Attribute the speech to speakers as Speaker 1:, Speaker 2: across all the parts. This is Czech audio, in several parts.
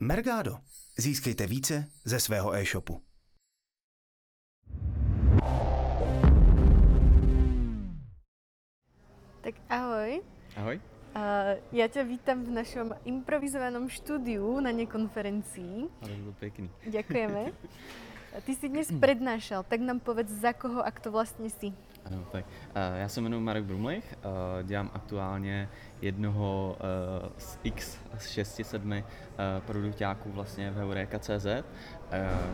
Speaker 1: Mergado. Získejte více ze svého e-shopu.
Speaker 2: Tak ahoj.
Speaker 3: Ahoj.
Speaker 2: Uh, ja ťa vítam v našom improvizovanom štúdiu na nekonferencii.
Speaker 3: Ale to bylo pěkný.
Speaker 2: Ďakujeme. Ty si dnes prednášal, tak nám povedz, za koho a kto vlastne si.
Speaker 3: Ano, tak uh, já se jmenuji Marek Brumlich, uh, dělám aktuálně jednoho uh, z X z 6-7 uh, produktáků vlastně v Heureka.cz,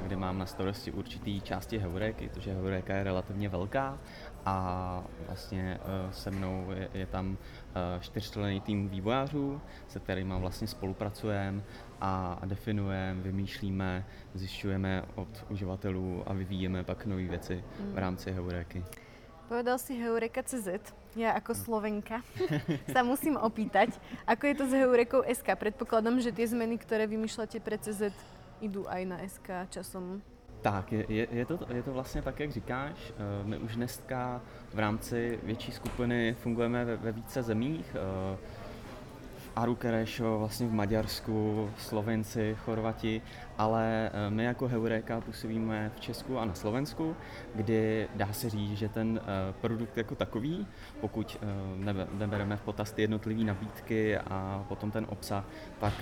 Speaker 3: kde mám na starosti určitý části Heureky, protože Heureka je relativně velká a vlastně se mnou je, je tam čtyřčlenný tým vývojářů, se kterými vlastně spolupracujeme a definujeme, vymýšlíme, zjišťujeme od uživatelů a vyvíjeme pak nové věci v rámci Heureky.
Speaker 2: Povedal si Heureka.cz. Ja ako Slovenka sa musím opýtať, ako je to s Heurekou SK. Predpokladám, že tie zmeny, ktoré vymýšľate pre CZ, idú aj na SK časom.
Speaker 3: Tak, je, je, je, to, je to vlastně tak, jak říkáš. Eh, My už dneska v rámci větší skupiny fungujeme ve, ve více zemích. V Aru Kerešo, vlastně v Maďarsku, Slovenci, Chorvati, ale eh, my jako Heureka působíme v Česku a na Slovensku, kdy dá se říct, že ten eh, produkt jako takový, pokud eh, nebe- nebereme v potaz ty jednotlivé nabídky a potom ten obsah, tak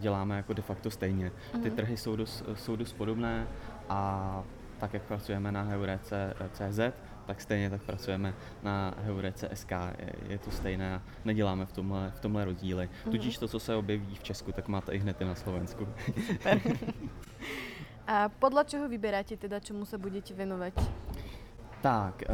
Speaker 3: děláme jako de facto stejně. Ty trhy jsou dost, jsou dost podobné a tak, jak pracujeme na Heurece.cz, tak stejně tak pracujeme na Heurece SK. Je, je to stejné a neděláme v tomhle, v tomhle rozdíly. Tudíž to, co se objeví v Česku, tak máte i hned i na Slovensku.
Speaker 2: A podľa čoho vyberáte teda, čomu sa budete venovať?
Speaker 3: Tak, eh,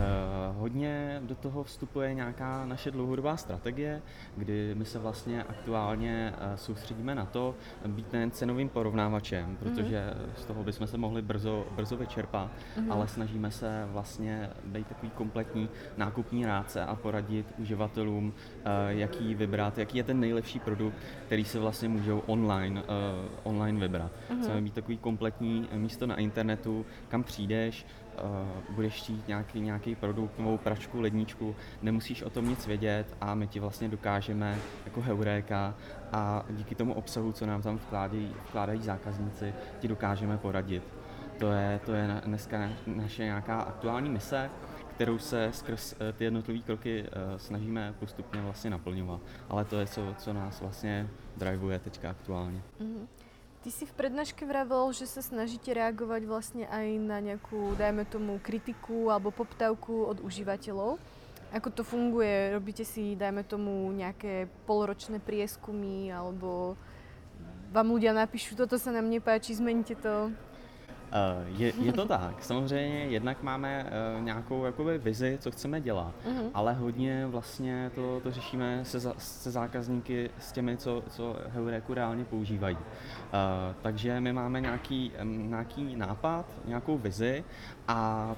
Speaker 3: hodně do toho vstupuje nějaká naše dlouhodobá strategie, kdy my se vlastně aktuálně eh, soustředíme na to být nejen cenovým porovnávačem, protože z toho bychom se mohli brzo, brzo vyčerpat, ale snažíme se vlastně být takový kompletní nákupní rádce a poradit uživatelům, eh, jaký vybrat, jaký je ten nejlepší produkt, který se vlastně můžou online, online vybrat. Chceme být takový kompletní místo na internetu, kam přijdeš, uh, budeš chtít nějaký, nějaký produkt, novou pračku, ledničku, nemusíš o tom nic vědět a my ti vlastně dokážeme jako Heuréka a díky tomu obsahu, co nám tam vkládají, vkládají zákazníci, ti dokážeme poradit. To je, to je dneska na- naše nějaká aktuální mise, kterou se skrz eh, ty jednotlivé kroky eh, snažíme postupně vlastně naplňovat. Ale to je, co, co nás vlastně drivuje teďka aktuálně.
Speaker 2: Ty si v prednáške vravel, že sa snažíte reagovať vlastne aj na nejakú, dajme tomu, kritiku alebo poptávku od užívateľov. Ako to funguje? Robíte si, dajme tomu, nejaké poloročné prieskumy alebo vám ľudia napíšu, toto sa nám nepáči, zmeňte to.
Speaker 3: Eh, Je, je to tak. Samozřejmě jednak máme eh, nějakou jakoby vizi, co chceme dělat, ale hodně vlastně to, to řešíme se, za- se zákazníky, s těmi, co, co Heuréku reálně používají. Eh, Takže my máme nějaký, nějaký nápad, nějakou vizi a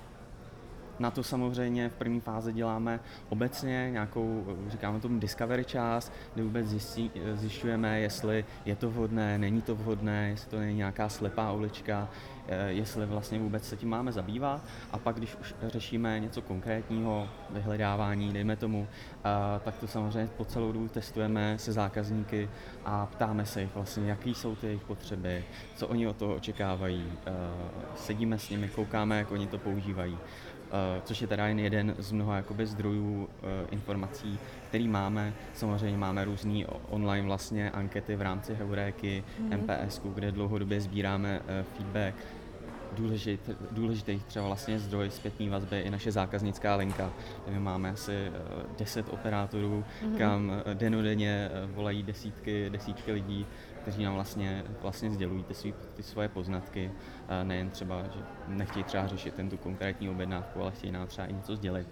Speaker 3: na to samozřejmě v první fázi děláme obecně nějakou, říkáme tomu discovery část, kde vůbec zjistí, zjišťujeme, jestli je to vhodné, není to vhodné, jestli to není nějaká slepá ulička, eh, jestli vlastně vůbec se tím máme zabývat. A pak, když už řešíme něco konkrétního, vyhledávání, dejme tomu, eh, tak to samozřejmě po celou dobu testujeme se zákazníky a ptáme se jich vlastně, jaký jsou ty jejich potřeby, co oni od toho očekávají. Eh, Sedíme s nimi, koukáme, jak oni to používají. Eh, což je teda jen jeden z mnoha jakoby zdrojů eh, informací, který máme. Samozřejmě máme různé online vlastně ankety v rámci Heuréky, MPS, kde dlouhodobě sbíráme eh, feedback. Důležit, důležitý třeba vlastně zdroj zpětné vazby je naše zákaznická linka, kde my máme asi eh, 10 operátorů, kam eh, denodenně eh, volají desítky, desítky lidí, kteří nám vlastně, vlastně sdělují ty, svý, ty svoje poznatky, eh, nejen třeba, že nechtějí třeba řešit ten tu konkrétní objednávku, ale chtějí nám třeba i něco sdělit.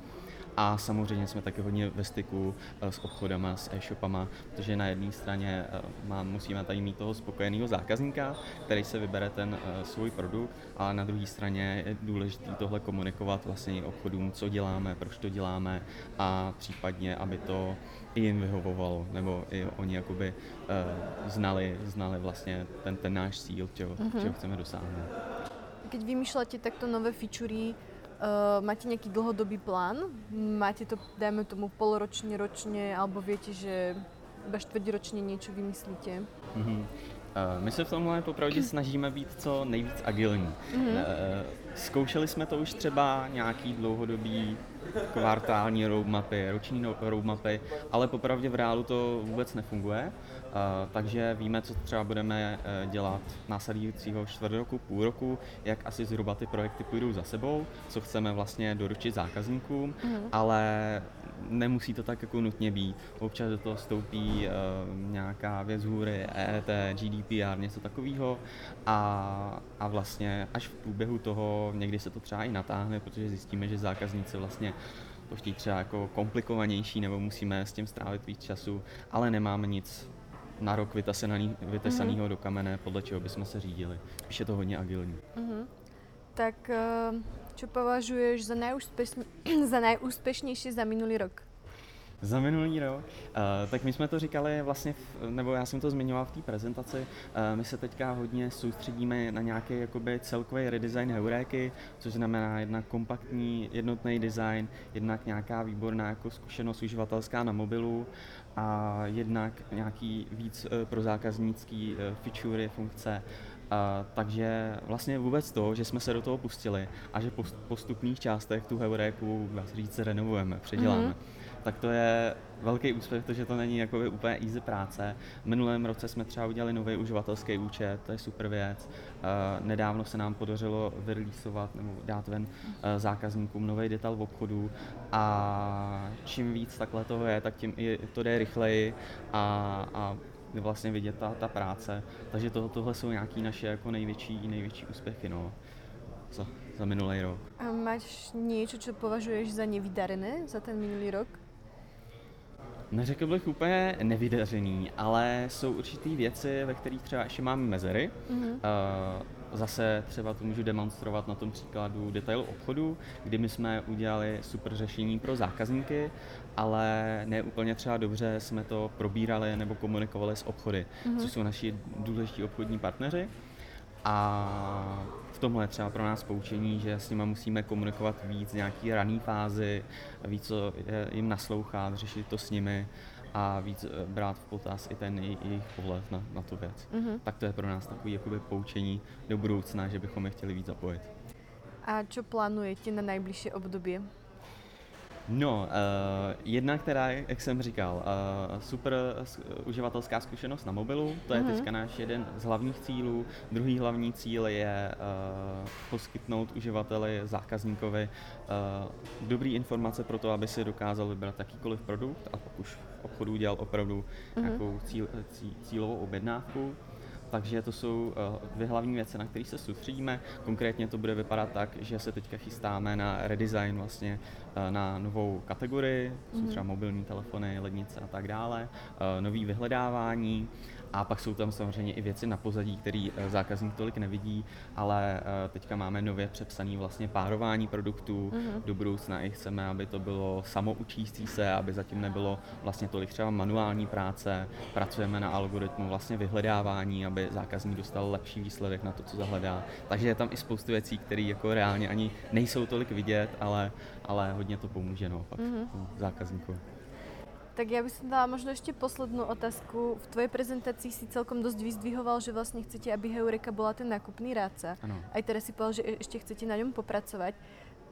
Speaker 3: A samozřejmě jsme taky hodně ve styku eh, s obchodama, s e-shopama, protože na jedné straně eh, mám, musíme tady mít toho spokojeného zákazníka, který se vybere ten eh, svůj produkt, a na druhé straně je důležité tohle komunikovat vlastně obchodům, co děláme, proč to děláme a případně, aby to i jim vyhovovalo, nebo i oni jakoby uh, znali, znali vlastně ten, ten náš cíl, čeho, čeho chceme dosáhnout.
Speaker 2: Keď vymýšľate takto nové featurey, uh, máte nejaký dlhodobý plán? Máte to, dajme tomu, poloročne, ročne, alebo viete, že iba štvrťročne niečo vymyslíte?
Speaker 3: Mhm. My se v tomhle popravdě snažíme být co nejvíc agilní. Mm-hmm. Zkoušeli jsme to už třeba nějaký dlouhodobý kvartální roadmapy, roční roadmapy, ale popravdě v reálu to vůbec nefunguje. Takže víme, co třeba budeme e, dělat následujícího čtvrt roku, půl roku, jak asi zhruba ty projekty půjdou za sebou, co chceme vlastně doručit zákazníkům, mm. ale nemusí to tak jako nutně být. Občas do toho stoupí uh, nějaká věc hůry, EET, GDPR, něco takového a, a vlastně až v průběhu toho někdy se to třeba i natáhne, protože zjistíme, že zákazníci vlastně to chtějí třeba jako komplikovanější nebo musíme s tím strávit víc času, ale nemáme nic na rok vytesaný, vytesanýho mm-hmm. do kamene, podle čeho bychom se řídili. Píše to hodně agilní. Mm-hmm.
Speaker 2: Tak uh čo považuješ za, za nejúspěšnější za minulý rok?
Speaker 3: Za minulý rok? Uh, tak my jsme to říkali vlastně, v, nebo já jsem to zmiňoval v té prezentaci, uh, my se teďka hodně soustředíme na nějaký jakoby celkový redesign Heuréky, což znamená jednak kompaktní, jednotný design, jednak nějaká výborná jako zkušenost uživatelská na mobilu a jednak nějaký víc uh, pro zákaznický uh, featurey, funkce a, takže vlastně vůbec to, že jsme se do toho pustili a že po postupných částech tu heuréku, dá se říct, renovujeme, předěláme, mm-hmm. Tak to je velký úspěch, protože to není jako úplně easy práce. V minulém roce jsme třeba udělali nový uživatelský účet, to je super věc. Uh, nedávno se nám podařilo vyreleasovat nebo dát ven uh, zákazníkům nový detail v obchodu a čím víc takhle toho je, tak tím i to jde rychleji a, a vlastně vidět ta, ta práce. Takže to, tohle jsou nějaký naše jako největší, největší úspěchy no, za, za minulý rok.
Speaker 2: A máš něco, co považuješ za nevydarené za ten minulý rok?
Speaker 3: Neřekl bych úplně nevydařený, ale jsou určitý věci, ve kterých třeba ještě máme mezery. Mm-hmm. Uh, Zase třeba to můžu demonstrovat na tom příkladu detail obchodu, kdy my jsme udělali super řešení pro zákazníky, ale ne úplně třeba dobře jsme to probírali nebo komunikovali s obchody, mm-hmm. což jsou naši důležití obchodní partneři. A tomhle je třeba pro nás poučení, že s nimi musíme komunikovat víc nějaký raný fázi, víc jim naslouchat, řešit to s nimi a víc eh, brát v potaz i ten jejich pohled na, na tu věc. Mm-hmm. Tak to je pro nás takový jakoby poučení do budoucna, že bychom je chtěli víc zapojit.
Speaker 2: A co plánujete na nejbližší období?
Speaker 3: No, uh, jedna, která, jak jsem říkal, uh, super uh, uživatelská zkušenost na mobilu, to je uh-huh. teďka náš jeden z hlavních cílů. Druhý hlavní cíl je uh, poskytnout uživateli, zákazníkovi uh, dobrý informace pro to, aby si dokázal vybrat jakýkoliv produkt a pokud už v obchodu udělal opravdu uh-huh. nějakou cíl, cí, cílovou objednávku. Takže to jsou dvě hlavní věci, na které se soustředíme. Konkrétně to bude vypadat tak, že se teďka chystáme na redesign vlastně na novou kategorii, jsou třeba mobilní telefony, lednice a tak dále, uh, nový vyhledávání a pak jsou tam samozřejmě i věci na pozadí, které eh, zákazník tolik nevidí, ale eh, teďka máme nově přepsané vlastně párování produktů. Mm-hmm. Do budoucna i chceme, aby to bylo samoučící se, aby zatím nebylo vlastně tolik třeba manuální práce. Pracujeme na algoritmu vlastně vyhledávání, aby zákazník dostal lepší výsledek na to, co zahledá. Takže je tam i spoustu věcí, které jako reálně ani nejsou tolik vidět, ale, ale hodně to pomůže no, pak mm-hmm. zákazníkovi.
Speaker 2: Tak ja by som dala možno ešte poslednú otázku. V tvojej prezentácii si celkom dosť vyzdvihoval, že vlastne chcete, aby Heureka bola ten nákupný rádca. Ano. Aj teraz si povedal, že ešte chcete na ňom popracovať.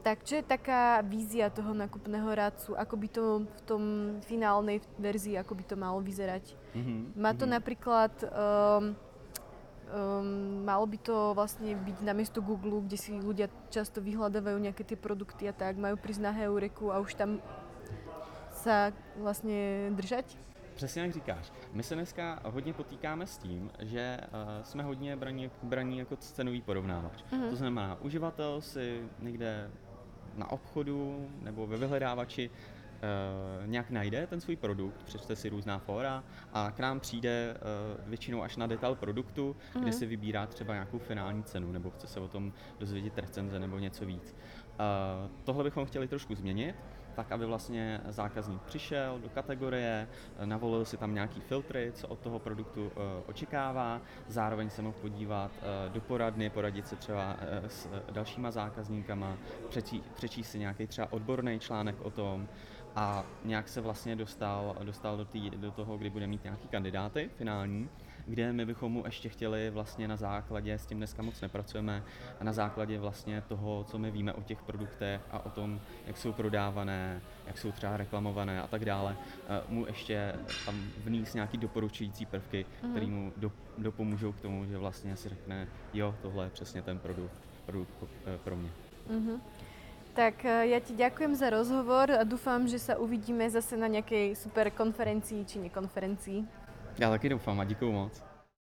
Speaker 2: Tak čo je taká vízia toho nákupného rádcu? Ako by to v tom finálnej verzii, ako by to malo vyzerať? Mm-hmm. Má to mm-hmm. napríklad... Um, um, malo by to vlastne byť na miesto Google, kde si ľudia často vyhľadávajú nejaké tie produkty a tak, majú prísť na Heureku a už tam se vlastně držet?
Speaker 3: Přesně jak říkáš. My se dneska hodně potýkáme s tím, že uh, jsme hodně braní, braní jako cenový porovnávač. Mm-hmm. To znamená, uživatel si někde na obchodu nebo ve vyhledávači uh, nějak najde ten svůj produkt, přečte si různá fóra a k nám přijde uh, většinou až na detail produktu, mm-hmm. kde si vybírá třeba nějakou finální cenu nebo chce se o tom dozvědět recenze nebo něco víc. Uh, tohle bychom chtěli trošku změnit tak aby vlastně zákazník přišel do kategorie, navolil si tam nějaký filtry, co od toho produktu eh, očekává, zároveň se mohl podívat eh, do poradny, poradit se třeba eh, s dalšíma zákazníkama, přečíst si nějaký třeba odborný článek o tom, a nějak se vlastně dostal, dostal do, tý, do toho, kdy bude mít nějaký kandidáty finální, kde my bychom mu ještě chtěli vlastně na základě, s tím dneska moc nepracujeme, a na základě vlastně toho, co my víme o těch produktech a o tom, jak jsou prodávané, jak jsou třeba reklamované a tak dále, eh, mu ještě tam vníst nějaký doporučující prvky, mm-hmm. které mu do, dopomůžou k tomu, že vlastně si řekne, jo, tohle je přesně ten produkt, produkt eh, pro mě. Mm-hmm.
Speaker 2: Tak eh, ja ti ďakujem za rozhovor a dúfam, že sa uvidíme zase na nejakej super konferencii či nekonferencii.
Speaker 3: Já taky doufám a děkuji moc.